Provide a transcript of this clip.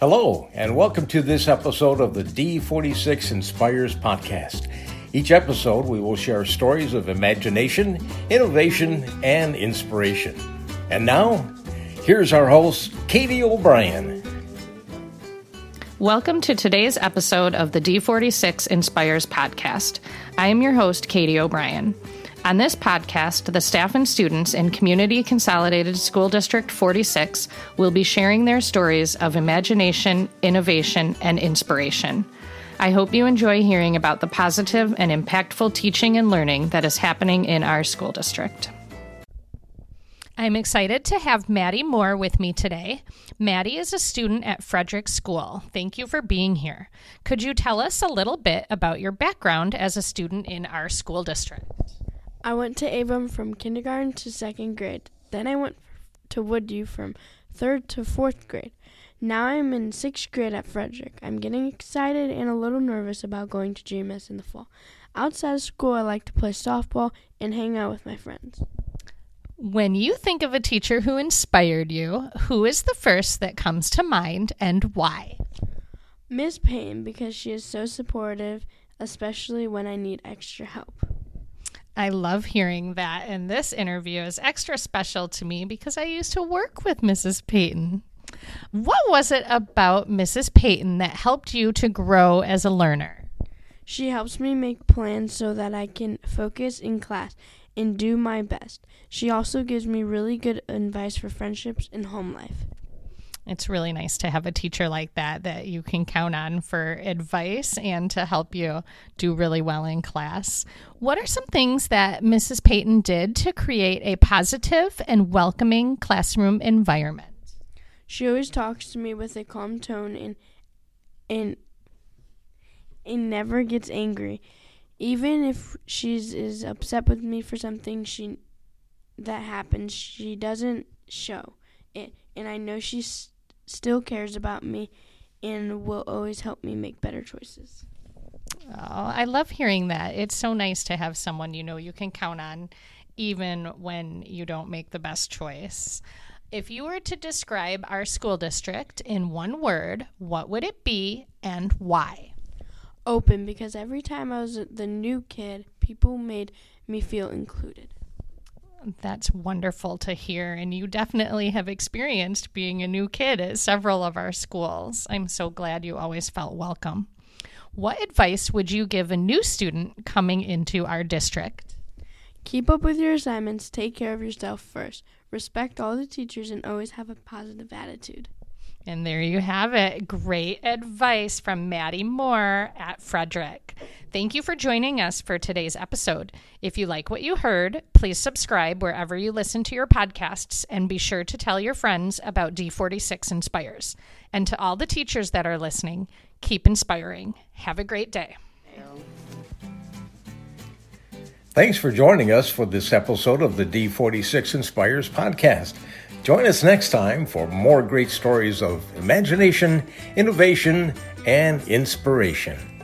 Hello, and welcome to this episode of the D46 Inspires podcast. Each episode, we will share stories of imagination, innovation, and inspiration. And now, here's our host, Katie O'Brien. Welcome to today's episode of the D46 Inspires podcast. I am your host, Katie O'Brien. On this podcast, the staff and students in Community Consolidated School District 46 will be sharing their stories of imagination, innovation, and inspiration. I hope you enjoy hearing about the positive and impactful teaching and learning that is happening in our school district. I'm excited to have Maddie Moore with me today. Maddie is a student at Frederick School. Thank you for being here. Could you tell us a little bit about your background as a student in our school district? I went to Avon from kindergarten to second grade. Then I went to Woodview from third to fourth grade. Now I'm in sixth grade at Frederick. I'm getting excited and a little nervous about going to GMS in the fall. Outside of school, I like to play softball and hang out with my friends. When you think of a teacher who inspired you, who is the first that comes to mind and why? Miss Payne, because she is so supportive, especially when I need extra help. I love hearing that, and this interview is extra special to me because I used to work with Mrs. Payton. What was it about Mrs. Payton that helped you to grow as a learner? She helps me make plans so that I can focus in class and do my best. She also gives me really good advice for friendships and home life. It's really nice to have a teacher like that that you can count on for advice and to help you do really well in class. What are some things that Mrs. Payton did to create a positive and welcoming classroom environment? She always talks to me with a calm tone and and and never gets angry. Even if she's is upset with me for something she that happens, she doesn't show it. And I know she's still cares about me and will always help me make better choices. Oh, I love hearing that. It's so nice to have someone you know you can count on even when you don't make the best choice. If you were to describe our school district in one word, what would it be and why? Open, because every time I was the new kid, people made me feel included. That's wonderful to hear. And you definitely have experienced being a new kid at several of our schools. I'm so glad you always felt welcome. What advice would you give a new student coming into our district? Keep up with your assignments, take care of yourself first, respect all the teachers, and always have a positive attitude. And there you have it. Great advice from Maddie Moore at Frederick. Thank you for joining us for today's episode. If you like what you heard, please subscribe wherever you listen to your podcasts and be sure to tell your friends about D46 Inspires. And to all the teachers that are listening, keep inspiring. Have a great day. Thanks for joining us for this episode of the D46 Inspires podcast. Join us next time for more great stories of imagination, innovation, and inspiration.